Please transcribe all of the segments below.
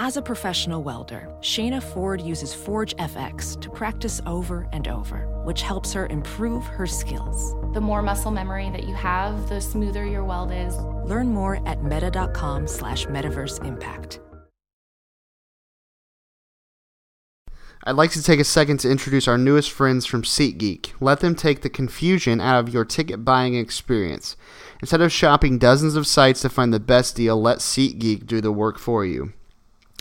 As a professional welder, Shayna Ford uses Forge FX to practice over and over, which helps her improve her skills. The more muscle memory that you have, the smoother your weld is. Learn more at meta.com slash metaverse impact. I'd like to take a second to introduce our newest friends from SeatGeek. Let them take the confusion out of your ticket buying experience. Instead of shopping dozens of sites to find the best deal, let SeatGeek do the work for you.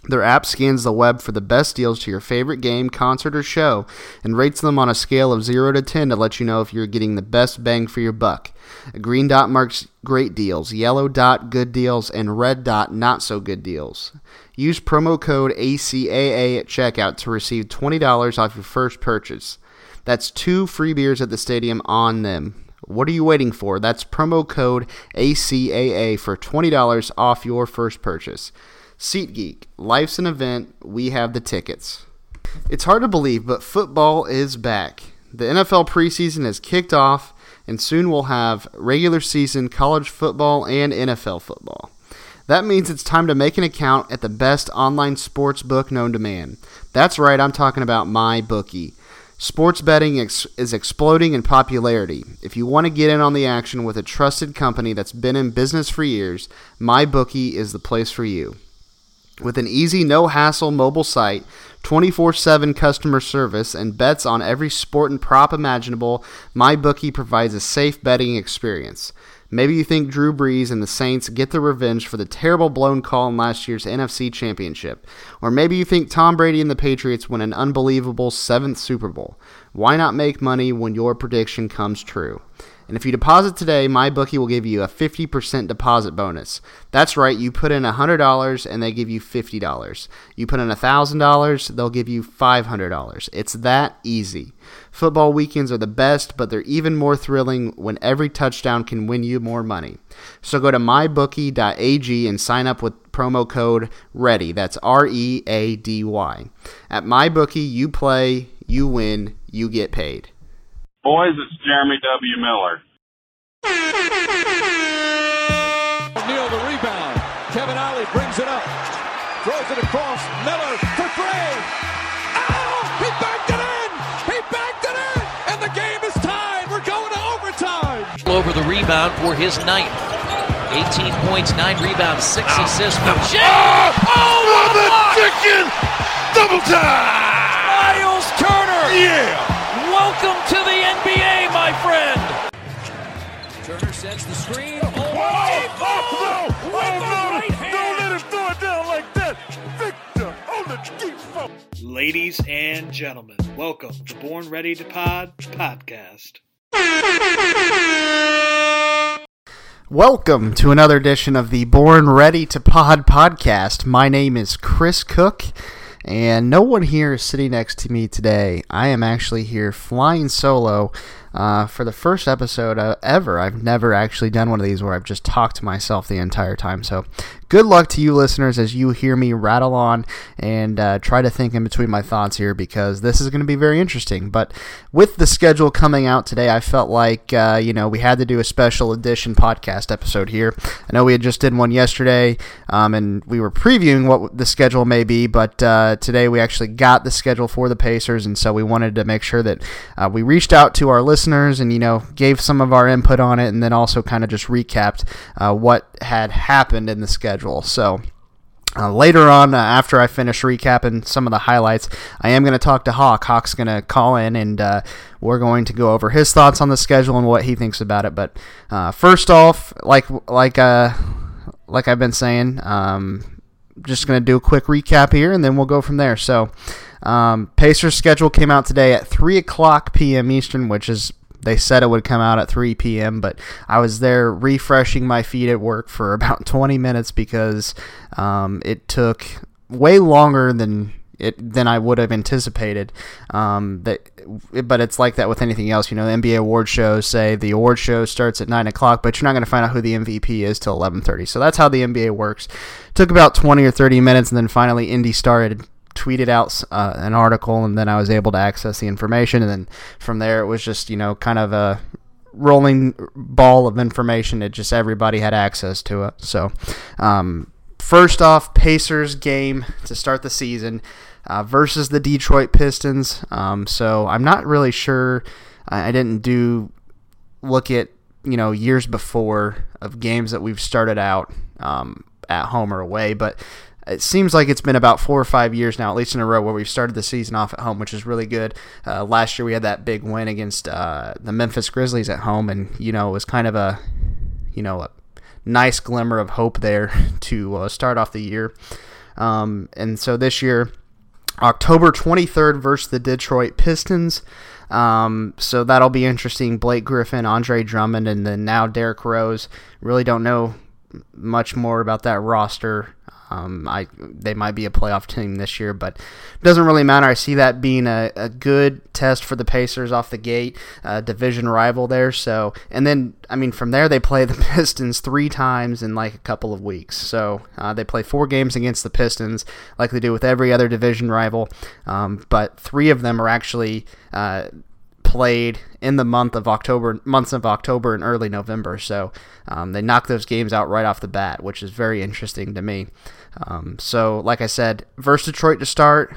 Their app scans the web for the best deals to your favorite game, concert, or show and rates them on a scale of 0 to 10 to let you know if you're getting the best bang for your buck. A green dot marks great deals, yellow dot good deals, and red dot not so good deals. Use promo code ACAA at checkout to receive $20 off your first purchase. That's two free beers at the stadium on them. What are you waiting for? That's promo code ACAA for $20 off your first purchase. SeatGeek, life's an event, we have the tickets. It's hard to believe, but football is back. The NFL preseason has kicked off, and soon we'll have regular season college football and NFL football. That means it's time to make an account at the best online sports book known to man. That's right, I'm talking about my bookie. Sports betting ex- is exploding in popularity. If you want to get in on the action with a trusted company that's been in business for years, MyBookie is the place for you. With an easy, no hassle mobile site, 24 7 customer service, and bets on every sport and prop imaginable, MyBookie provides a safe betting experience. Maybe you think Drew Brees and the Saints get the revenge for the terrible blown call in last year's NFC Championship. Or maybe you think Tom Brady and the Patriots win an unbelievable seventh Super Bowl. Why not make money when your prediction comes true? And if you deposit today, MyBookie will give you a 50% deposit bonus. That's right, you put in $100 and they give you $50. You put in $1,000, they'll give you $500. It's that easy. Football weekends are the best, but they're even more thrilling when every touchdown can win you more money. So go to mybookie.ag and sign up with promo code READY. That's R E A D Y. At MyBookie, you play, you win, you get paid. Boys, it's Jeremy W. Miller. Neal the rebound. Kevin Ollie brings it up. Throws it across. Miller for three. Oh! He backed it in! He backed it in! And the game is tied. We're going to overtime. Over the rebound for his ninth. 18 points, 9 rebounds, 6 assists for Jay. Oh, oh the chicken! Double time! Miles Turner! Yeah! Welcome to the NBA, my friend! Turner sets the screen. Oh, oh, oh, no! With oh, no! right. Don't let him throw it down like that! Victor on the default! Ladies and gentlemen, welcome to Born Ready to Pod podcast. Welcome to another edition of the Born Ready to Pod podcast. My name is Chris Cook, and no one here is sitting next to me today. I am actually here flying solo uh, for the first episode uh, ever. I've never actually done one of these where I've just talked to myself the entire time. So, good luck to you listeners as you hear me rattle on and uh, try to think in between my thoughts here because this is going to be very interesting. But with the schedule coming out today, I felt like uh, you know we had to do a special edition podcast episode here. I know we had just did one yesterday, um, and we were previewing what the schedule may be, but uh, today we actually got the schedule for the Pacers, and so we wanted to make sure that uh, we reached out to our listeners and you know gave some of our input on it, and then also kind of just recapped uh, what had happened in the schedule. So. Uh, later on, uh, after I finish recapping some of the highlights, I am going to talk to Haak. Haak's going to call in, and uh, we're going to go over his thoughts on the schedule and what he thinks about it. But uh, first off, like like uh, like I've been saying, um, just going to do a quick recap here, and then we'll go from there. So, um, Pacers schedule came out today at 3 o'clock p.m. Eastern, which is they said it would come out at 3 p.m., but I was there refreshing my feed at work for about 20 minutes because um, it took way longer than it than I would have anticipated. Um, that, but it's like that with anything else. You know, the NBA award shows say the award show starts at nine o'clock, but you're not going to find out who the MVP is till 11:30. So that's how the NBA works. It took about 20 or 30 minutes, and then finally Indy started tweeted out uh, an article, and then I was able to access the information. And then from there, it was just you know kind of a rolling ball of information. that just everybody had access to it. So. Um, first off, Pacers game to start the season uh, versus the Detroit Pistons. Um, so I'm not really sure. I, I didn't do look at you know years before of games that we've started out um, at home or away, but it seems like it's been about four or five years now, at least in a row, where we've started the season off at home, which is really good. Uh, last year we had that big win against uh, the Memphis Grizzlies at home, and you know it was kind of a you know a nice glimmer of hope there to uh, start off the year. Um, and so this year, October 23rd versus the Detroit Pistons. Um, so that'll be interesting. Blake Griffin, Andre Drummond, and then now Derrick Rose. Really don't know much more about that roster. Um, I they might be a playoff team this year, but it doesn't really matter. I see that being a, a good test for the Pacers off the gate, division rival there. So, and then I mean from there they play the Pistons three times in like a couple of weeks. So uh, they play four games against the Pistons, like they do with every other division rival. Um, but three of them are actually. Uh, played in the month of October, months of October and early November. So um, they knocked those games out right off the bat, which is very interesting to me. Um, so, like I said, versus Detroit to start,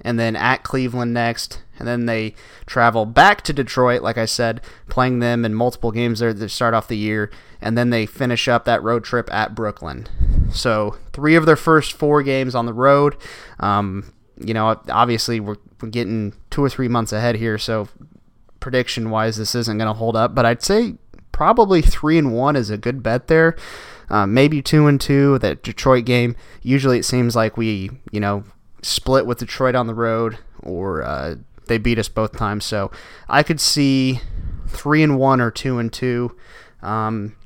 and then at Cleveland next, and then they travel back to Detroit, like I said, playing them in multiple games there to start off the year, and then they finish up that road trip at Brooklyn. So, three of their first four games on the road. Um, you know, obviously we're, we're getting two or three months ahead here, so prediction wise, this isn't going to hold up. But I'd say probably three and one is a good bet there. Uh, maybe two and two. That Detroit game. Usually, it seems like we, you know, split with Detroit on the road, or uh, they beat us both times. So I could see three and one or two and two. Um,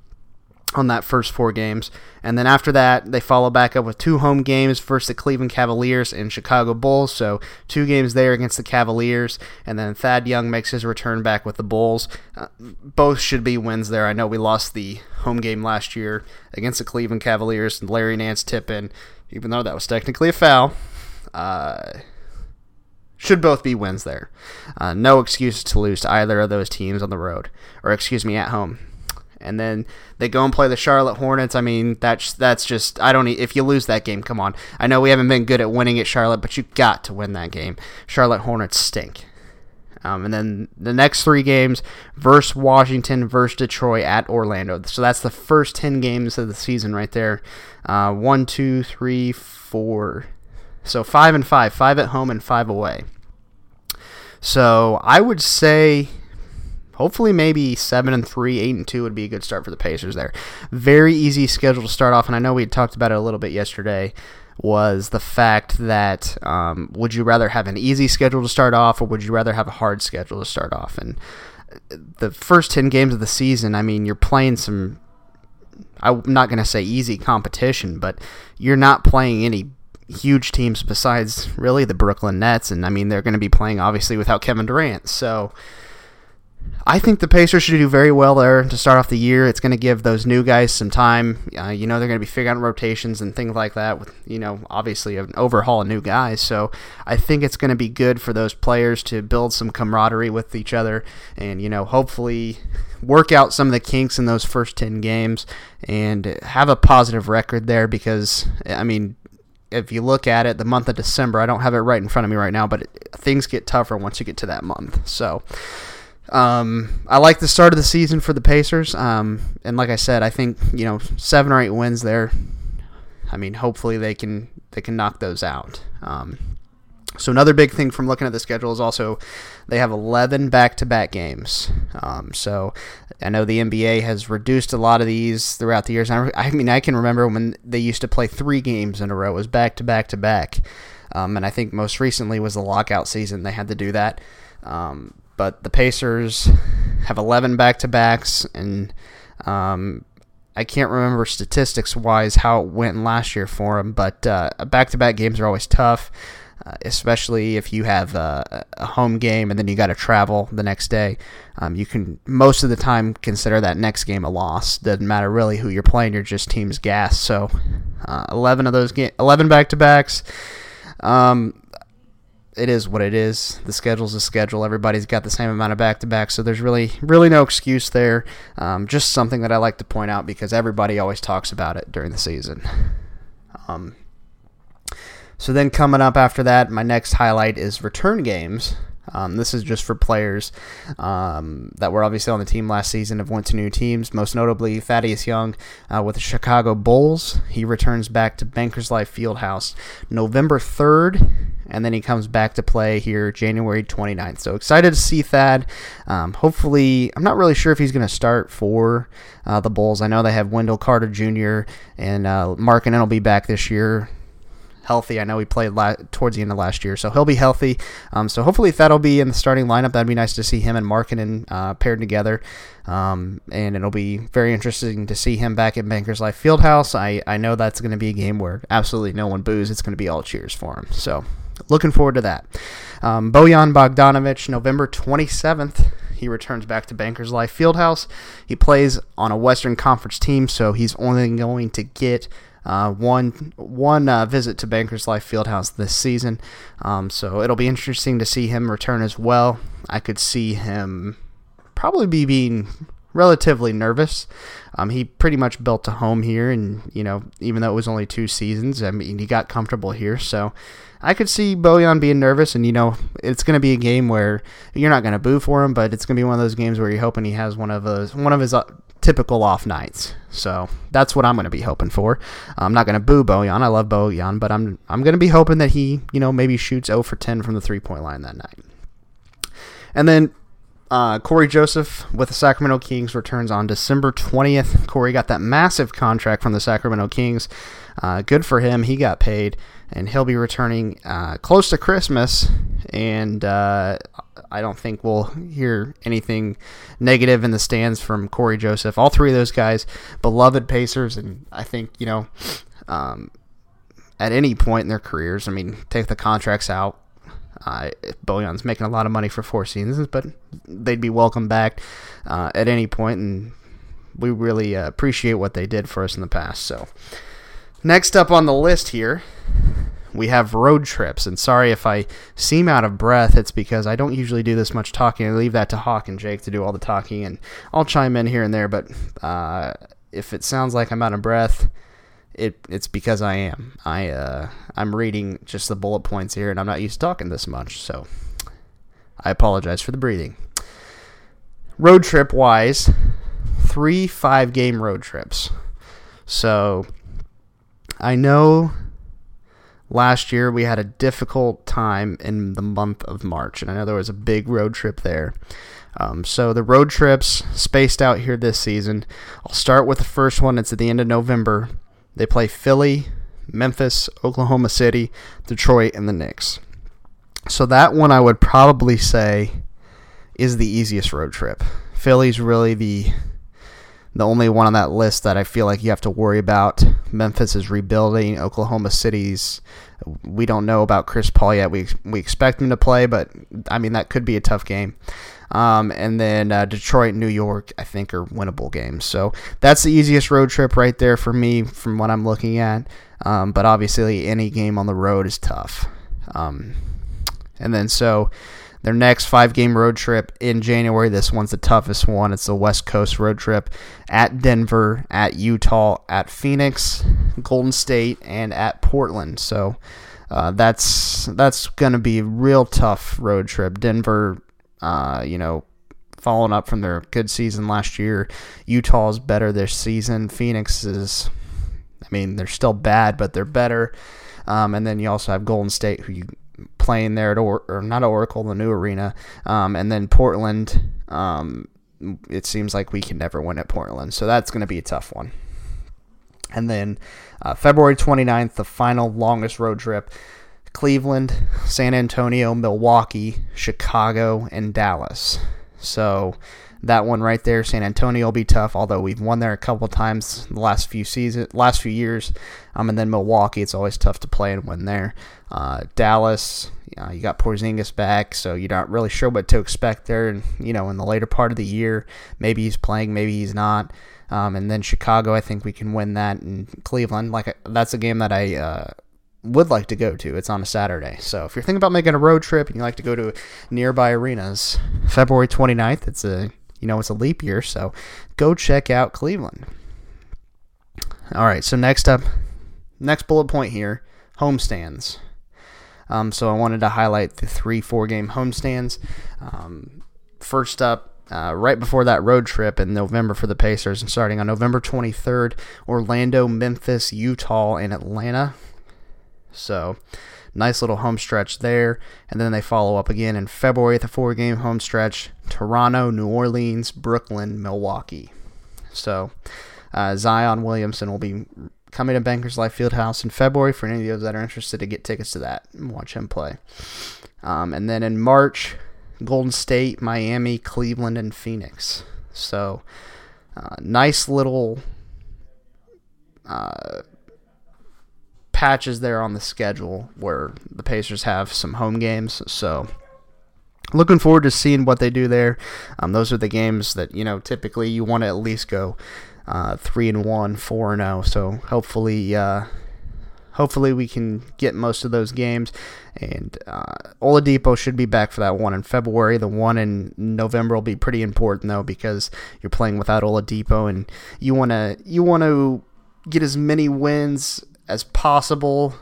on that first four games. And then after that, they follow back up with two home games versus the Cleveland Cavaliers and Chicago Bulls. So two games there against the Cavaliers. And then Thad Young makes his return back with the Bulls. Uh, both should be wins there. I know we lost the home game last year against the Cleveland Cavaliers and Larry Nance tip in, even though that was technically a foul. Uh, should both be wins there. Uh, no excuse to lose to either of those teams on the road, or excuse me, at home and then they go and play the Charlotte Hornets. I mean, that's that's just I don't. If you lose that game, come on. I know we haven't been good at winning at Charlotte, but you got to win that game. Charlotte Hornets stink. Um, and then the next three games versus Washington, versus Detroit, at Orlando. So that's the first 10 games of the season right there. Uh, one, two, three, four. So five and five. Five at home and five away. So I would say hopefully maybe seven and three, eight and two would be a good start for the Pacers there. Very easy schedule to start off, and I know we talked about it a little bit yesterday. Was the fact that um, would you rather have an easy schedule to start off, or would you rather have a hard schedule to start off? And the first ten games of the season, I mean, you're playing some. I'm not going to say easy competition, but you're not playing any huge teams besides really the Brooklyn Nets, and I mean they're going to be playing obviously without Kevin Durant, so I think the Pacers should do very well there to start off the year. It's going to give those new guys some time. Uh, you know, they're going to be figuring out rotations and things like that with, you know, obviously an overhaul of new guys. So I think it's going to be good for those players to build some camaraderie with each other and, you know, hopefully work out some of the kinks in those first 10 games and have a positive record there because, I mean, if you look at it, the month of December, I don't have it right in front of me right now, but it, things get tougher once you get to that month. So, um, I like the start of the season for the Pacers. Um, and like I said, I think you know seven or eight wins there. I mean, hopefully they can they can knock those out. Um, so another big thing from looking at the schedule is also they have 11 back-to-back games. Um, so I know the NBA has reduced a lot of these throughout the years. I, I mean, I can remember when they used to play three games in a row, it was back-to-back-to-back. Um, and I think most recently was the lockout season. They had to do that. Um, but the Pacers have 11 back to backs, and um, I can't remember statistics wise how it went last year for them, but back to back games are always tough. Uh, especially if you have a, home game and then you got to travel the next day. Um, you can most of the time consider that next game a loss. Doesn't matter really who you're playing; you're just team's gas. So, uh, 11 of those ga- 11 back to backs. Um, it is what it is. The schedule's a schedule. Everybody's got the same amount of back to back, so there's really really no excuse there. Um, just something that I like to point out because everybody always talks about it during the season. Um, so then coming up after that, my next highlight is return games. Um, this is just for players um, that were obviously on the team last season have went to new teams. Most notably, Thaddeus Young uh, with the Chicago Bulls. He returns back to Bankers Life Fieldhouse November 3rd, and then he comes back to play here January 29th. So excited to see Thad. Um, hopefully, I'm not really sure if he's going to start for uh, the Bulls. I know they have Wendell Carter Jr. and uh, Markkanen will be back this year healthy. I know he played la- towards the end of last year, so he'll be healthy. Um, so hopefully that'll be in the starting lineup. That'd be nice to see him and Markkanen uh, paired together. Um, and it'll be very interesting to see him back at Bankers Life Fieldhouse. I, I know that's going to be a game where absolutely no one boos. It's going to be all cheers for him. So looking forward to that. Um, Bojan Bogdanovic, November 27th. He returns back to Bankers Life Fieldhouse. He plays on a Western Conference team, so he's only going to get uh, one one uh, visit to Bankers Life Fieldhouse this season. Um, so it'll be interesting to see him return as well. I could see him probably be being relatively nervous. Um, he pretty much built a home here, and you know, even though it was only two seasons, I mean, he got comfortable here. So I could see Bojan being nervous, and you know, it's going to be a game where you're not going to boo for him, but it's going to be one of those games where you're hoping he has one of those one of his uh, typical off nights. So that's what I'm going to be hoping for. I'm not going to boo Bojan. I love Bojan, but I'm I'm going to be hoping that he, you know, maybe shoots 0 for 10 from the three point line that night. And then uh, Cory Joseph with the Sacramento Kings returns on December 20th. Cory got that massive contract from the Sacramento Kings. Uh, good for him. He got paid, and he'll be returning uh, close to Christmas. And uh, I don't think we'll hear anything negative in the stands from Cory Joseph. All three of those guys, beloved Pacers, and I think you know, um, at any point in their careers, I mean, take the contracts out. Uh, Bojan's making a lot of money for four seasons, but they'd be welcome back uh, at any point, and we really uh, appreciate what they did for us in the past. So, next up on the list here we have road trips. And sorry if I seem out of breath, it's because I don't usually do this much talking. I leave that to Haak and Jake to do all the talking, and I'll chime in here and there. But uh, if it sounds like I'm out of breath, it it's because I am. I uh, I'm reading just the bullet points here, and I'm not used to talking this much, so I apologize for the breathing. Road trip wise, three five game road trips. So I know last year we had a difficult time in the month of March, and I know there was a big road trip there. Um, so the road trips spaced out here this season. I'll start with the first one. It's at the end of November. They play Philly, Memphis, Oklahoma City, Detroit, and the Knicks. So that one I would probably say is the easiest road trip. Philly's really the the only one on that list that I feel like you have to worry about. Memphis is rebuilding. Oklahoma City's we don't know about Chris Paul yet. We we expect him to play, but I mean that could be a tough game. Um, and then uh, Detroit, New York, I think are winnable games. So that's the easiest road trip right there for me from what I'm looking at. Um, but obviously, any game on the road is tough. Um, and then so their next five game road trip in January. This one's the toughest one. It's the West Coast road trip at Denver, at Utah, at Phoenix, Golden State, and at Portland. So uh, that's that's going to be a real tough road trip. Denver, uh, you know, following up from their good season last year. Utah is better this season. Phoenix is, I mean, they're still bad, but they're better. Um, and then you also have Golden State, who you playing there at or, or not Oracle, the new arena, um, and then Portland. Um, it seems like we can never win at Portland, so that's going to be a tough one. And then uh, February 29th, the final longest road trip. Cleveland, San Antonio, Milwaukee, Chicago, and Dallas. So that one right there, San Antonio will be tough. Although we've won there a couple times the last few seasons, last few years. Um, and then Milwaukee, it's always tough to play and win there. Uh, Dallas, you got Porzingis back, so you're not really sure what to expect there. And you know, in the later part of the year, maybe he's playing, maybe he's not. Um, and then Chicago, I think we can win that. And Cleveland, like that's a game that I uh, would like to go to. It's on a Saturday. So if you're thinking about making a road trip and you like to go to nearby arenas, February 29th, it's a you know it's a leap year, so go check out Cleveland. All right, so next up, next bullet point here homestands. Um, so I wanted to highlight the three four game homestands. Um, first up, uh, right before that road trip in November for the Pacers, and starting on November 23rd, Orlando, Memphis, Utah, and Atlanta. So, nice little home stretch there. And then they follow up again in February with a four game home stretch Toronto, New Orleans, Brooklyn, Milwaukee. So, uh, Zion Williamson will be coming to Bankers Life Fieldhouse in February for any of those that are interested to get tickets to that and watch him play. Um, and then in March, Golden State, Miami, Cleveland, and Phoenix. So, uh, nice little uh, patches there on the schedule where the Pacers have some home games. So, looking forward to seeing what they do there. Um, those are the games that you know typically you want to at least go uh, three and one, four and zero. So hopefully, uh, hopefully we can get most of those games. And uh, Oladipo should be back for that one in February. The one in November will be pretty important though because you're playing without Oladipo, and you wanna you want to get as many wins as possible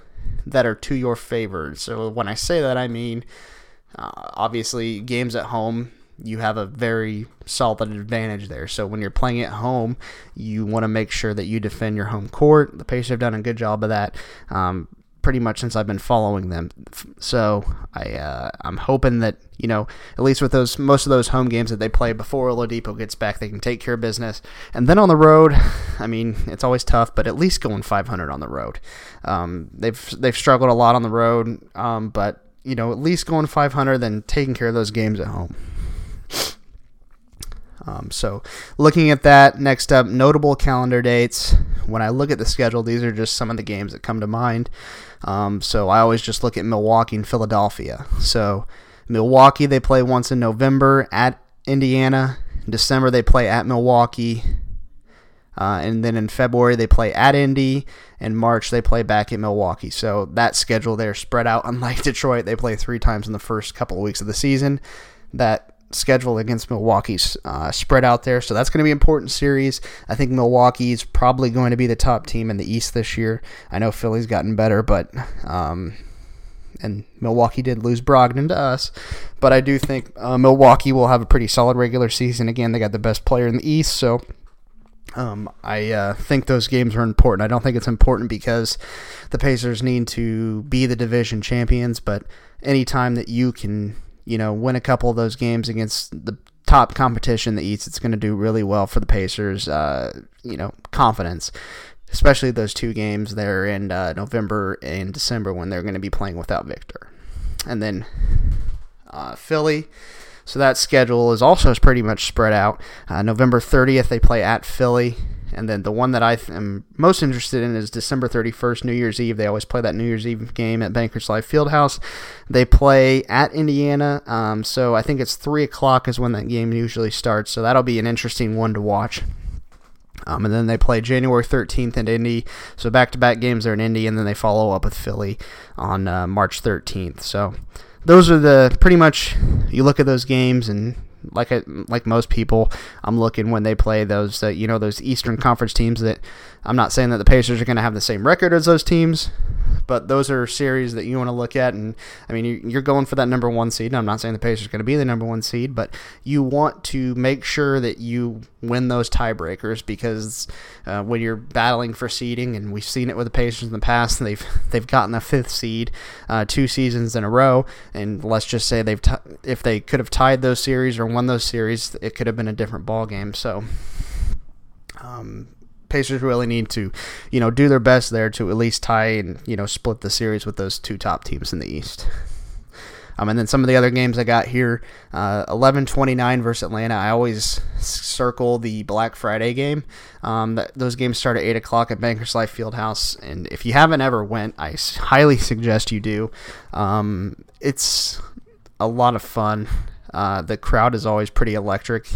that are to your favor. So when I say that, I mean uh, obviously games at home you have a very solid advantage there. So when you're playing at home, you want to make sure that you defend your home court. The Pacers have done a good job of that. Um, pretty much since I've been following them. So I uh, I'm hoping that you know at least with those most of those home games that they play before Oladipo gets back, they can take care of business. And then on the road, I mean it's always tough, but at least going 500 on the road. Um, they've they've struggled a lot on the road, um, but you know at least going 500, then taking care of those games at home. Um, so, looking at that, next up, notable calendar dates. When I look at the schedule, these are just some of the games that come to mind. Um, so, I always just look at Milwaukee and Philadelphia. So, Milwaukee, they play once in November at Indiana. In December, they play at Milwaukee. Uh, and then in February, they play at Indy. In March, they play back at Milwaukee. So, that schedule there spread out. Unlike Detroit, they play three times in the first couple of weeks of the season. That schedule against Milwaukee's uh, spread out there, so that's going to be an important series. I think Milwaukee's probably going to be the top team in the East this year. I know Philly's gotten better, but um, and Milwaukee did lose Brogdon to us, but I do think uh, Milwaukee will have a pretty solid regular season. Again, they got the best player in the East, so. Um, I uh, think those games are important. I don't think it's important because the Pacers need to be the division champions, but anytime that you can you know, win a couple of those games against the top competition in the East, it's going to do really well for the Pacers. Uh, you know, confidence, especially those two games there in uh, November and December when they're going to be playing without Victor, and then uh, Philly. So that schedule is also pretty much spread out. Uh, November 30th, they play at Philly. And then the one that I am most interested in is December 31st, New Year's Eve. They always play that New Year's Eve game at Bankers Life Fieldhouse. They play at Indiana. Um, so I think it's 3 o'clock is when that game usually starts. So that'll be an interesting one to watch. Um, and then they play January 13th in Indy. So back to back games are in Indy, and then they follow up with Philly on uh, March 13th. So those are the pretty much you look at those games and like I, like most people, I'm looking when they play those uh, you know those Eastern Conference teams that I'm not saying that the Pacers are going to have the same record as those teams, but those are series that you want to look at. And I mean, you're going for that number one seed. I'm not saying the Pacers are going to be the number one seed, but you want to make sure that you win those tiebreakers because uh, when you're battling for seeding, and we've seen it with the Pacers in the past, they've they've gotten a fifth seed uh, two seasons in a row, and let's just say they've t- if they could have tied those series or won those series, it could have been a different ball game. So. Um, Pacers really need to, you know, do their best there to at least tie and you know split the series with those two top teams in the East. Um, and then some of the other games I got here, uh, 11-29 versus Atlanta. I always circle the Black Friday game. Um, that, those games start at 8 o'clock at Bankers Life Fieldhouse. And if you haven't ever went, I highly suggest you do. Um, it's a lot of fun. Uh, the crowd is always pretty electric.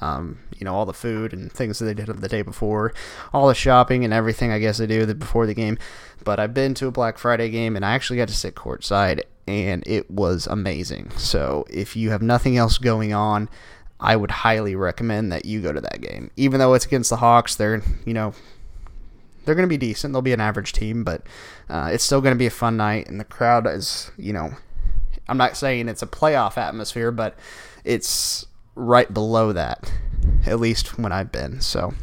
Um, you know all the food and things that they did the day before, all the shopping and everything I guess they do before the game. But I've been to a Black Friday game and I actually got to sit courtside and it was amazing. So if you have nothing else going on, I would highly recommend that you go to that game. Even though it's against the Hawks, they're you know they're going to be decent. They'll be an average team, but uh, it's still going to be a fun night, and the crowd is, you know, I'm not saying it's a playoff atmosphere, but it's right below that, at least when I've been. So,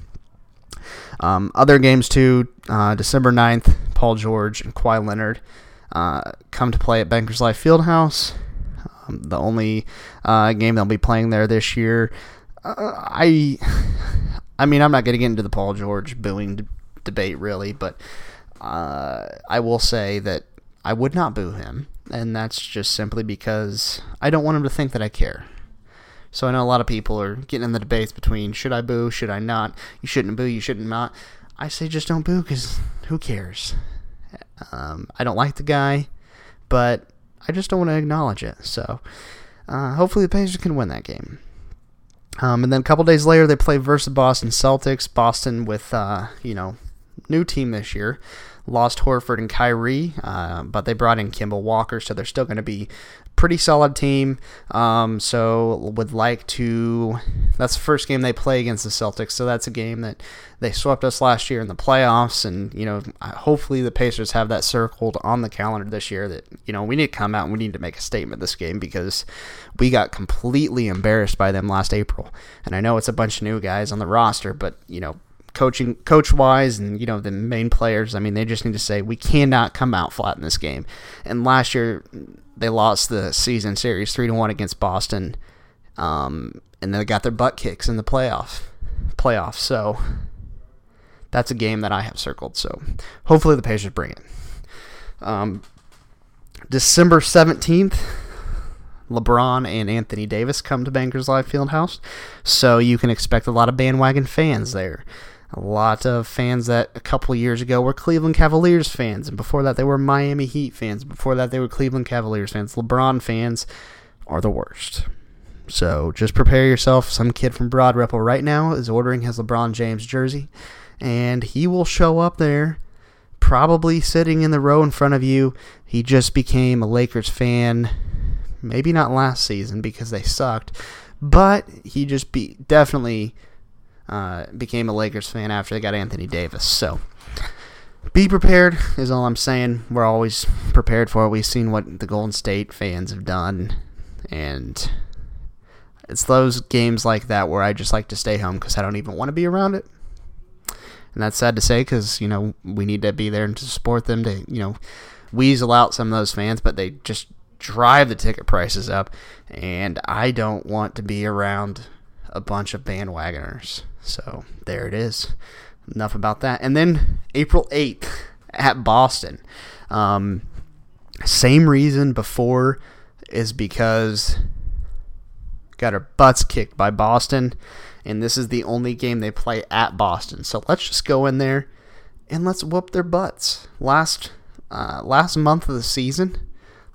um, other games too. Uh, December 9th, Paul George and Kawhi Leonard uh, come to play at Bankers Life Fieldhouse. Um, the only uh, game they'll be playing there this year. Uh, I, I mean, I'm not going to get into the Paul George booing d- debate really, but uh, I will say that I would not boo him, and that's just simply because I don't want him to think that I care. So I know a lot of people are getting in the debates between should I boo, should I not, you shouldn't boo, you shouldn't not. I say just don't boo because who cares? Um, I don't like the guy, but I just don't want to acknowledge it. So uh, hopefully the Pacers can win that game. Um, and then a couple days later, they play versus Boston Celtics. Boston with, uh, you know, new team this year. Lost Horford and Kyrie, uh, but they brought in Kemba Walker, so they're still going to be pretty solid team. Um, so would like to. That's the first game they play against the Celtics. So that's a game that they swept us last year in the playoffs, and you know, hopefully the Pacers have that circled on the calendar this year. That you know, we need to come out and we need to make a statement this game because we got completely embarrassed by them last April. And I know it's a bunch of new guys on the roster, but you know, coaching coach wise and you know the main players i mean they just need to say we cannot come out flat in this game. And last year they lost the season series 3 to 1 against boston um, and they got their butt kicks in the playoff playoffs. So that's a game that i have circled. So hopefully the pacers bring it. Um, december 17th LeBron and Anthony Davis come to Bankers Life Fieldhouse, so you can expect a lot of bandwagon fans there a lot of fans that a couple years ago were Cleveland Cavaliers fans, and before that they were Miami Heat fans. Before that they were Cleveland Cavaliers fans. LeBron fans are the worst. So just prepare yourself. Some kid from Broad Ripple right now is ordering his LeBron James jersey, and he will show up there, probably sitting in the row in front of you. He just became a Lakers fan, maybe not last season because they sucked, but he just be definitely uh, became a Lakers fan after they got Anthony Davis. So be prepared is all I'm saying. We're always prepared for it. We've seen what the Golden State fans have done, and it's those games like that where I just like to stay home because I don't even want to be around it. And that's sad to say because you know we need to be there and to support them to you know weasel out some of those fans, but they just drive the ticket prices up, and I don't want to be around a bunch of bandwagoners. So there it is. Enough about that. And then April 8th at Boston. Um, same reason before is because got our butts kicked by Boston, and this is the only game they play at Boston. So let's just go in there and let's whoop their butts. Last uh, last month of the season,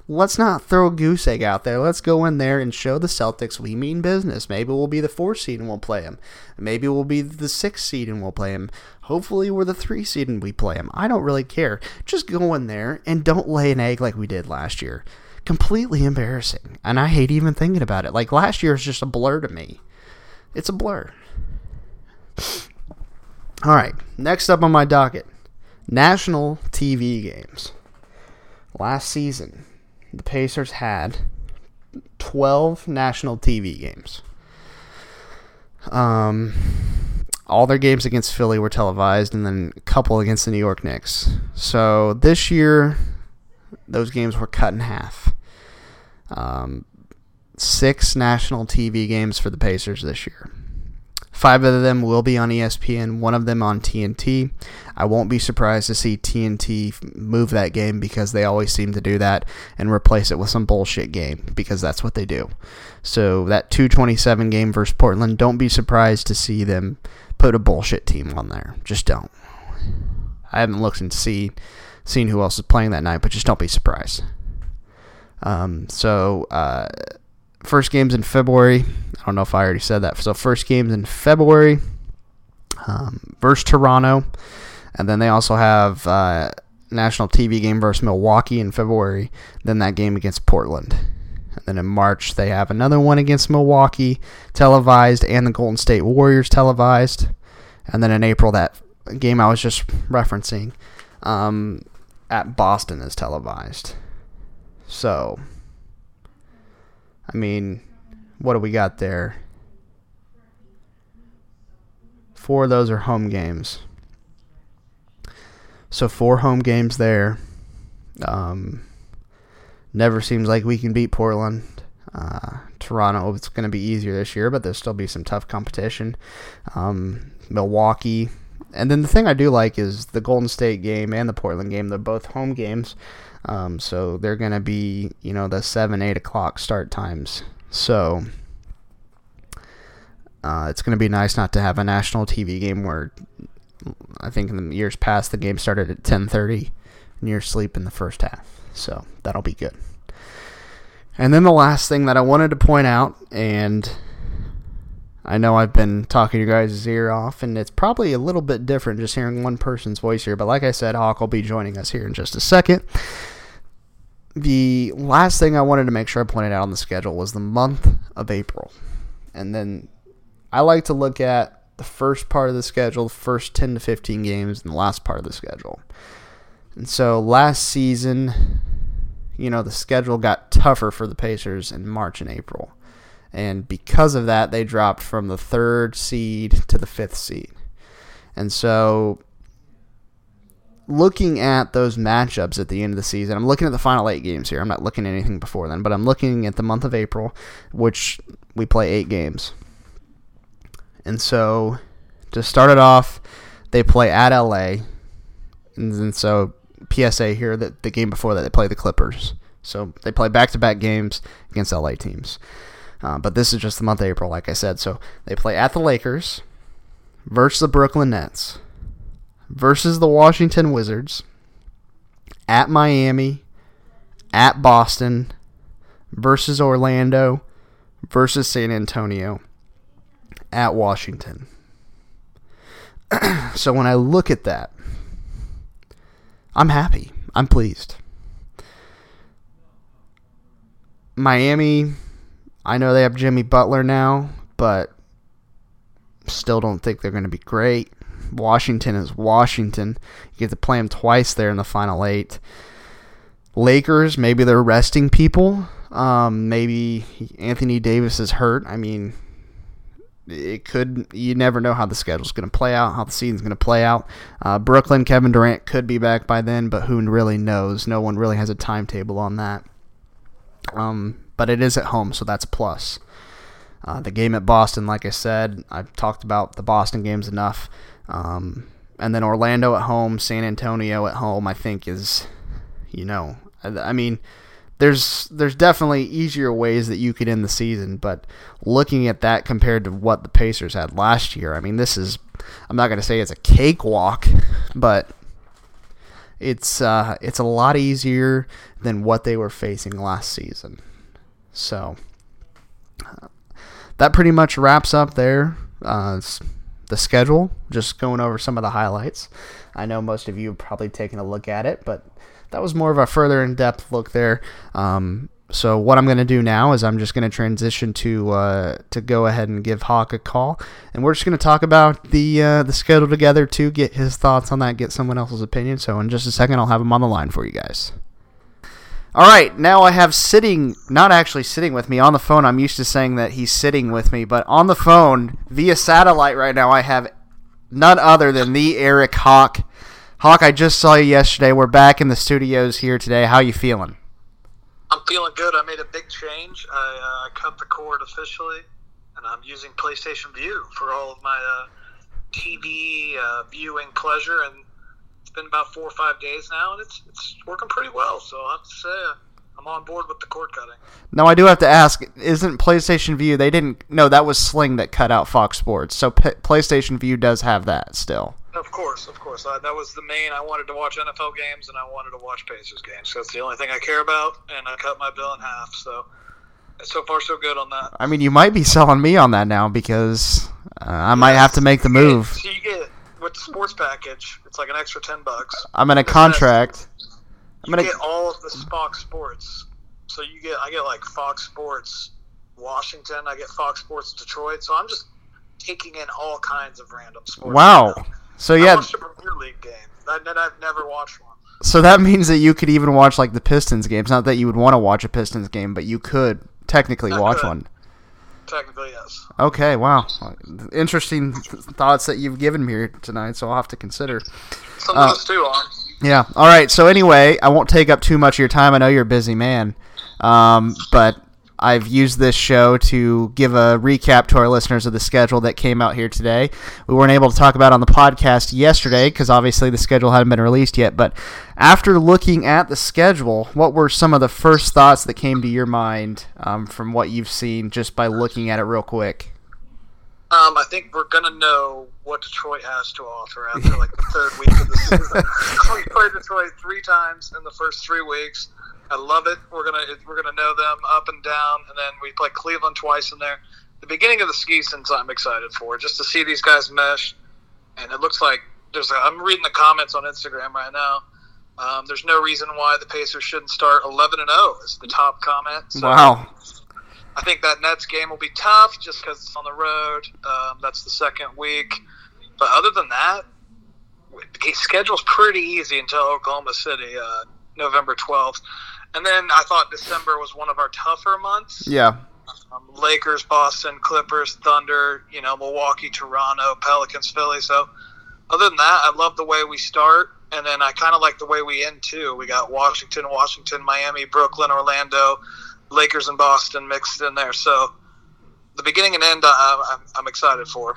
let's not throw a goose egg out there. Let's go in there and show the Celtics we mean business. Maybe we'll be the four seed and we'll play them. Maybe we'll be the six seed and we'll play them. Hopefully we're the three seed and we play them. I don't really care. Just go in there and don't lay an egg like we did last year. Completely embarrassing. And I hate even thinking about it. Like last year is just a blur to me. It's a blur. All right, next up on my docket national TV games. Last season, the Pacers had 12 national TV games. Um, all their games against Philly were televised, and then a couple against the New York Knicks. So this year, those games were cut in half. Um, six national TV games for the Pacers this year. Five of them will be on ESPN, one of them on TNT. I won't be surprised to see TNT move that game because they always seem to do that and replace it with some bullshit game because that's what they do. So that 227 game versus Portland, don't be surprised to see them put a bullshit team on there. Just don't. I haven't looked and see seen who else is playing that night, but just don't be surprised. Um, so uh, first games in February. I don't know if I already said that. So first games in February um, versus Toronto, and then they also have uh, national TV game versus Milwaukee in February. Then that game against Portland. And then in March they have another one against Milwaukee televised and the Golden State Warriors televised. And then in April that game I was just referencing um, at Boston is televised. So, I mean, what do we got there? Four of those are home games. So four home games there. Um, never seems like we can beat Portland. Uh, Toronto, it's going to be easier this year, but there'll still be some tough competition. Um, Milwaukee. And then the thing I do like is the Golden State game and the Portland game. They're both home games. Um, so they're going to be, you know, the 7, 8 o'clock start times. So uh, it's going to be nice not to have a national TV game where I think in the years past the game started at 10:30 and you're asleep in the first half. So that'll be good. And then the last thing that I wanted to point out, and I know I've been talking your guys' ear off, and it's probably a little bit different just hearing one person's voice here, but like I said, Haak will be joining us here in just a second. The last thing I wanted to make sure I pointed out on the schedule was the month of April. And then I like to look at the first part of the schedule, the first 10 to 15 games, and the last part of the schedule. And so last season, you know, the schedule got tougher for the Pacers in March and April. And because of that, they dropped from the third seed to the fifth seed. And so, looking at those matchups at the end of the season, I'm looking at the final eight games here. I'm not looking at anything before then, but I'm looking at the month of April, which we play eight games. And so, to start it off, they play at LA. And then so PSA here that the game before that they play the Clippers. So they play back-to-back games against LA teams. Uh, but this is just the month of April, like I said. So they play at the Lakers versus the Brooklyn Nets versus the Washington Wizards at Miami at Boston versus Orlando versus San Antonio at Washington. so when I look at that, I'm happy. I'm pleased. Miami, I know they have Jimmy Butler now, but still don't think they're going to be great. Washington is Washington. You get to play them twice there in the final eight. Lakers, maybe they're resting people. Um, maybe Anthony Davis is hurt. I mean, it could you never know how the schedule's going to play out, how the season's going to play out. Uh, Brooklyn, Kevin Durant could be back by then, but who really knows? No one really has a timetable on that. Um, but it is at home, so that's plus. Uh, the game at Boston, like I said, I've talked about the Boston games enough. Um, and then Orlando at home, San Antonio at home, I think is, you know, I, I mean, there's there's definitely easier ways that you could end the season, but looking at that compared to what the Pacers had last year, I mean, this is I'm not going to say it's a cakewalk, but it's uh, it's a lot easier than what they were facing last season. So uh, that pretty much wraps up there. Uh, the schedule. Just going over some of the highlights. I know most of you have probably taken a look at it, but that was more of a further in depth look there. Um, so what I'm going to do now is I'm just going to transition to uh, to go ahead and give Haak a call, and we're just going to talk about the uh, the schedule together to get his thoughts on that, get someone else's opinion. So in just a second, I'll have him on the line for you guys. All right, now I have sitting, not actually sitting with me on the phone. I'm used to saying that he's sitting with me, but on the phone via satellite right now, I have none other than the Eric Haak. Haak, I just saw you yesterday. We're back in the studios here today. How you feeling? I'm feeling good. I made a big change. I uh, cut the cord officially, and I'm using PlayStation Vue for all of my uh, TV uh, viewing pleasure. And been about four or five days now, and it's it's working pretty well. So I have to say, uh, I'm on board with the cord cutting. Now I do have to ask: Isn't PlayStation Vue? They didn't. No, that was Sling that cut out Fox Sports. So P- PlayStation Vue does have that still. Of course, of course. I, that was the main. I wanted to watch NFL games and I wanted to watch Pacers games. So that's the only thing I care about, and I cut my bill in half. So so far, so good on that. I mean, you might be selling me on that now because uh, I might have to make the move. So you get with the sports package, it's like an extra ten bucks. I'm in a contract. I'm gonna get all of the Fox Sports. So you get, I get like Fox Sports Washington. I get Fox Sports Detroit. So I'm just taking in all kinds of random sports. Wow. right. So I yeah, watched a Premier League game. That, I've never watched one. so that means that you could even watch like the Pistons games. Not that you would want to watch a Pistons game, but you could technically I watch could. one. Technically, yes. Okay, wow, interesting th- thoughts that you've given me here tonight. So I'll have to consider. Some of us do on. Yeah. All right. So anyway, I won't take up too much of your time. I know you're a busy man, um, but I've used this show to give a recap to our listeners of the schedule that came out here today. We weren't able to talk about it on the podcast yesterday because obviously the schedule hadn't been released yet. But after looking at the schedule, what were some of the first thoughts that came to your mind um, from what you've seen just by looking at it real quick? Um, I think we're gonna know what Detroit has to offer after like the third week of the season. we played Detroit three times in the first three weeks. I love it. We're gonna we're gonna know them up and down, and then we play Cleveland twice in there. The beginning of the ski season, I'm excited for just to see these guys mesh, and it looks like there's. A, I'm reading the comments on Instagram right now. Um, there's no reason why the Pacers shouldn't start 11 and 0 is the top comment. So Wow. I think that Nets game will be tough just because it's on the road. Um, that's the second week. But other than that, the schedule's pretty easy until Oklahoma City, uh, November 12th. And then I thought December was one of our tougher months. Yeah. Um, Lakers, Boston, Clippers, Thunder, you know, Milwaukee, Toronto, Pelicans, Philly. So other than that, I love the way we start. And then I kind of like the way we end, too. We got Washington, Washington, Miami, Brooklyn, Orlando, Lakers, and Boston mixed in there. So the beginning and end, I, I'm, I'm excited for.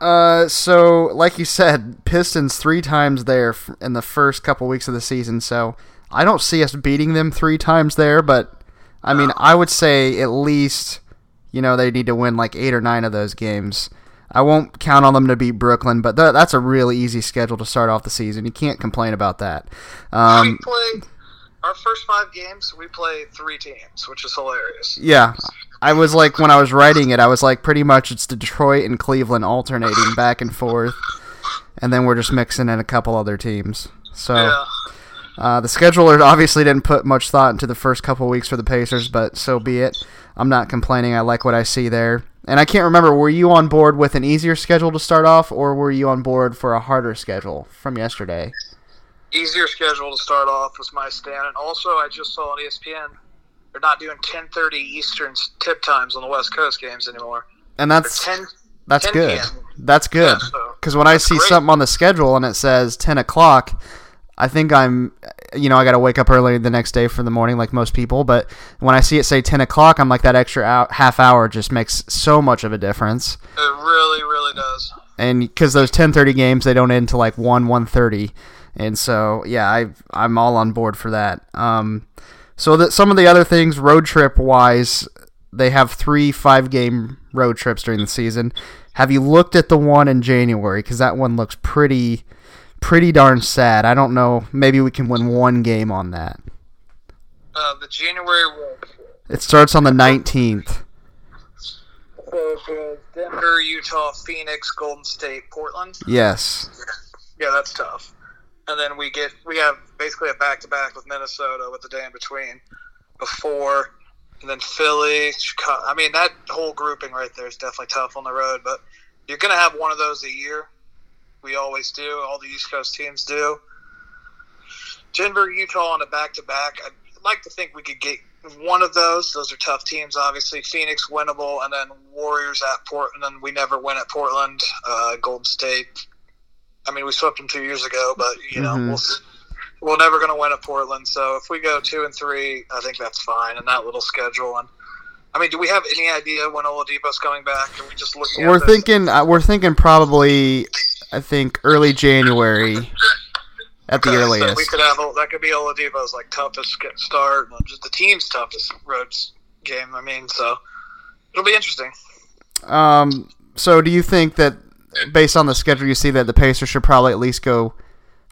Uh, so like you said, Pistons three times there in the first couple weeks of the season. So I don't see us beating them three times there, but I mean, I would say at least you know they need to win like eight or nine of those games. I won't count on them to beat Brooklyn, but th- that's a really easy schedule to start off the season. You can't complain about that. we Um, play our first five games. We play three teams, which is hilarious. yeah, I was like when I was writing it, I was like pretty much it's Detroit and Cleveland alternating back and forth, and then we're just mixing in a couple other teams. So. Yeah. Uh, the scheduler obviously didn't put much thought into the first couple weeks for the Pacers, but so be it. I'm not complaining. I like what I see there. And I can't remember, were you on board with an easier schedule to start off, or were you on board for a harder schedule from yesterday? Easier schedule to start off was my stand, and also I just saw on ESPN they're not doing 10:30 Eastern tip times on the West Coast games anymore. And that's 10. that's 10 good. That's good. Yeah, so Because when I see great. something on the schedule and it says 10 o'clock, I think I'm, you know, I got to wake up early the next day for the morning like most people. But when I see it say 10 o'clock, I'm like, that extra half hour just makes so much of a difference. It really, really does. and because those 10:30 games they don't end till like 1 1:30 and so yeah I I'm all on board for that um so that some of the other things road trip wise they have 3 5 game road trips during the season have you looked at the one in January cuz that one looks pretty pretty darn sad I don't know maybe we can win one game on that Uh, the January one. it starts on the 19th So Denver, Utah, Phoenix, Golden State, Portland. yes Yeah, that's tough. And then we get we have basically a back to back with Minnesota with the day in between before, and then Philly, Chicago. I mean that whole grouping right there is definitely tough on the road, but you're gonna have one of those a year. We always do. All the East Coast teams do. Denver, Utah on a back to back. I'd like to think we could get one of those. Those are tough teams, obviously. Phoenix winnable, and then Warriors at Portland. And we never win at Portland. Uh, Golden State. I mean, we swept them two years ago, but you know, Mhm. we'll, we're never going to win at Portland. So if we go two and three, I think that's fine. And that little schedule. And I mean, do we have any idea when Oladipo's coming back? Are we just looking? we're thinking uh, we're thinking probably I think early January at the Okay, so earliest. we could have that could be Oladipo's like toughest get- start, just the team's toughest road game. I mean, so it'll be interesting. Um, so do you think that based on the schedule you see that the Pacers should probably at least go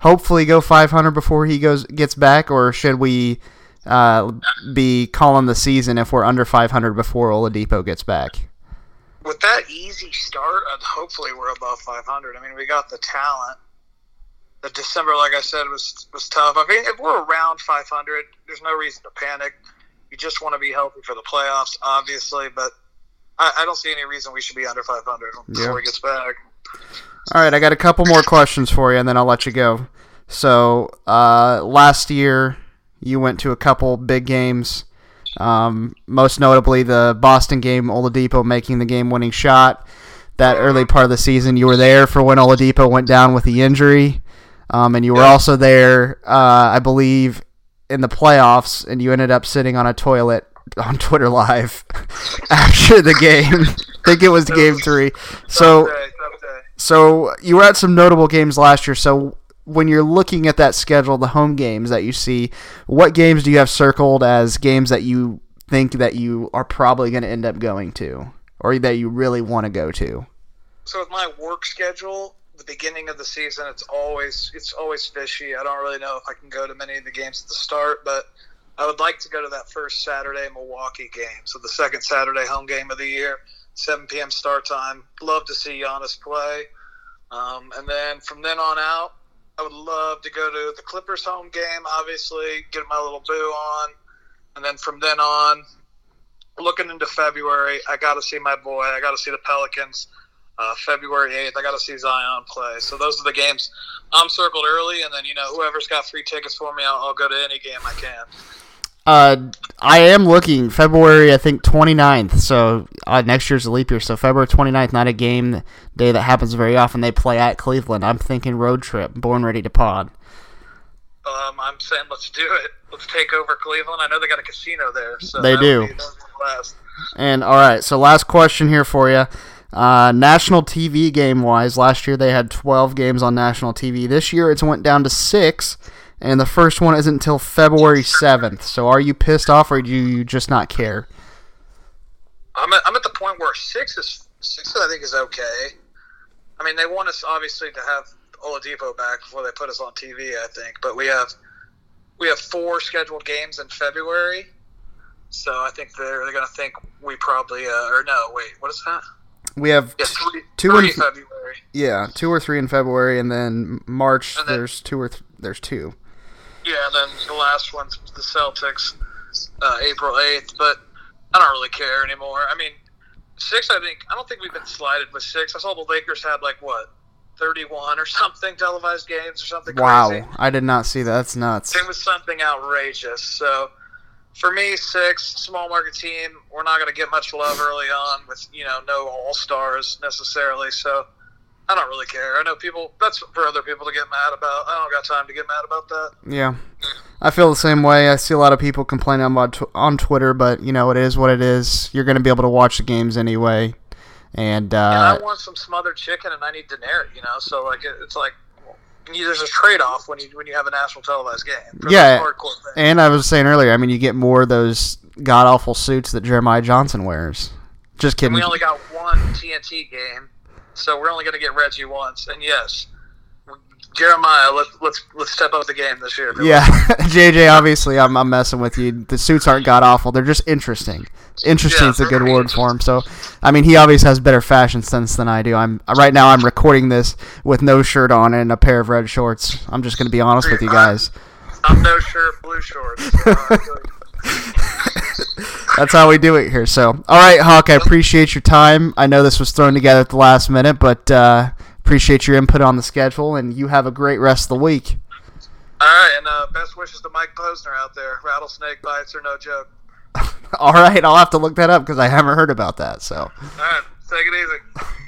hopefully go 500 before he goes gets back or should we uh, be calling the season if we're under 500 before Oladipo gets back? With that easy start, hopefully we're above 500. I mean, we got the talent. The December, like I said, was was tough. I mean, if we're around 500, there's no reason to panic. You just want to be healthy for the playoffs, obviously, but I, I don't see any reason we should be under 500 before Yeah. he gets back. All right, I got a couple more questions for you, and then I'll let you go. So, uh, last year you went to a couple big games. Um, most notably, the Boston game, Oladipo making the game-winning shot. That early part of the season, you were there for when Oladipo went down with the injury, um, and you were also there, uh, I believe, in the playoffs, and you ended up sitting on a toilet on Twitter Live after the game. I think it was game three. So, so you were at some notable games last year. So when you're looking at that schedule, the home games that you see, what games do you have circled as games that you think that you are probably going to end up going to, or that you really want to go to? So with my work schedule, the beginning of the season, it's always it's always fishy. I don't really know if I can go to many of the games at the start, but I would like to go to that first Saturday Milwaukee game. So the second Saturday home game of the year, 7 p.m. start time. Love to see Giannis play. Um, and then from then on out, I would love to go to the Clippers home game, obviously, get my little boo on. And then from then on, looking into February, I got to see my boy. I got to see the Pelicans. Uh, February 8th, I got to see Zion play. So those are the games I'm circled early. And then, you know, whoever's got free tickets for me, I'll, I'll go to any game I can. Uh, I am looking February, I think 29th. So uh, next year's a leap year. So February 29th, not a game day that happens very often. They play at Cleveland. I'm thinking road trip. Born ready to pod. Um, I'm saying let's do it. Let's take over Cleveland. I know they got a casino there. So they do. And all right, so last question here for you. Uh, national TV game wise, last year they had 12 games on national TV. This year it's went down to six and the first one isn't until February 7th. So are you pissed off or do you just not care? I'm at, I'm at the point where six is six I think is okay. I mean, they want us obviously to have Oladipo back before they put us on TV. I think, but we have we have four scheduled games in February, so I think they're they're going to think we probably uh, or no wait what is that? We have yeah, three, two three in February. Yeah, two or three in February, and then March. And then- there's two or th- there's two. Yeah, and then the last one's the Celtics, uh, April eighth. But I don't really care anymore. I mean, six. I think I don't think we've been slided with six. I saw the Lakers had like what, thirty-one or something televised games or something. Wow, crazy. I did not see that. That's nuts. It was something outrageous. So for me, six small market team. We're not going to get much love early on with you know no all stars necessarily. So I don't really care. I know people. That's for other people to get mad about. I don't got time to get mad about that. Yeah, I feel the same way. I see a lot of people complaining tw- on Twitter, but you know it is what it is. You're going to be able to watch the games anyway, and and uh, I want some smothered chicken, and I need Denari. You know, so like it, it's like there's a trade off when you when you have a national televised game. Yeah, and I was saying earlier. I mean, you get more of those god awful suits that Jeremiah Johnson wears. Just And kidding. we only got one TNT game, so we're only going to get Reggie once. And yes, Jeremiah, let's let's let's step up the game this year. Yeah, JJ. Obviously, I'm, I'm messing with you. The suits aren't god awful. They're just interesting. Interesting Yeah, is a good word for him. So, I mean, he obviously has better fashion sense than I do. I'm right now. I'm recording this with no shirt on and a pair of red shorts. I'm just gonna be honest with you guys. I'm no shirt, blue shorts. So I feel like- That's how we do it here. So, all right, Haak. I appreciate your time. I know this was thrown together at the last minute, but uh, appreciate your input on the schedule, and you have a great rest of the week. All right, and uh, best wishes to Mike Posner out there. Rattlesnake bites are no joke. All right, I'll have to look that up because I haven't heard about that. So. All right, take it easy.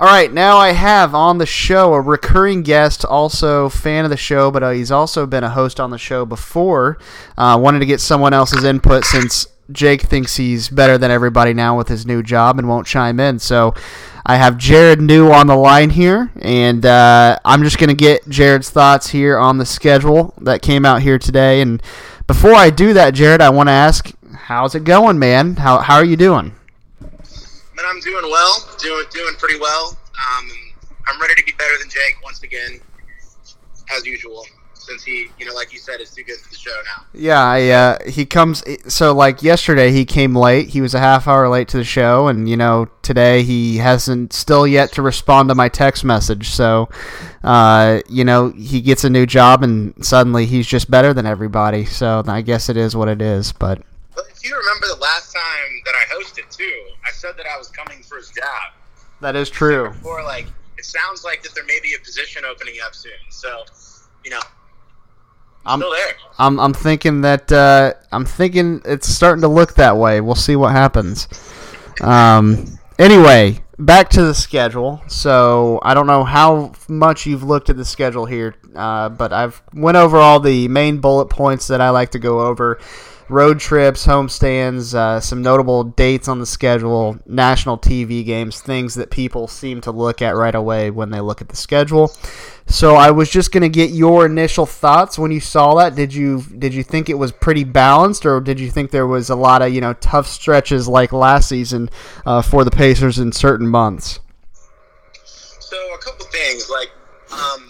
All right, now I have on the show a recurring guest, also fan of the show, but uh, he's also been a host on the show before. Uh, wanted to get someone else's input since Jake thinks he's better than everybody now with his new job and won't chime in. So I have Jared New on the line here, and uh, I'm just going to get Jared's thoughts here on the schedule that came out here today. And before I do that, Jared, I want to ask, how's it going, man? How how are you doing? Man, I'm doing well, doing doing pretty well. Um, I'm ready to be better than Jake once again, as usual. Since he, you know, like you said, is too good for the show now. Yeah, I, uh, he comes. So like yesterday, he came late. He was a half hour late to the show, and you know today he hasn't still yet to respond to my text message. So, uh, you know, he gets a new job, and suddenly he's just better than everybody. So I guess it is what it is. But But if you remember the last time that I hosted too, I said that I was coming for his job. That is true. Or like it sounds like that there may be a position opening up soon. So, you know, I'm still there. I'm I'm thinking that uh, I'm thinking it's starting to look that way. We'll see what happens. Um, anyway, back to the schedule. So I don't know how much you've looked at the schedule here, uh, but I've went over all the main bullet points that I like to go over. Road trips, homestands, uh, some notable dates on the schedule, national TV games, things that people seem to look at right away when they look at the schedule. So I was just going to get your initial thoughts when you saw that. Did you did you think it was pretty balanced, or did you think there was a lot of you know tough stretches like last season uh, for the Pacers in certain months? So a couple things, like um,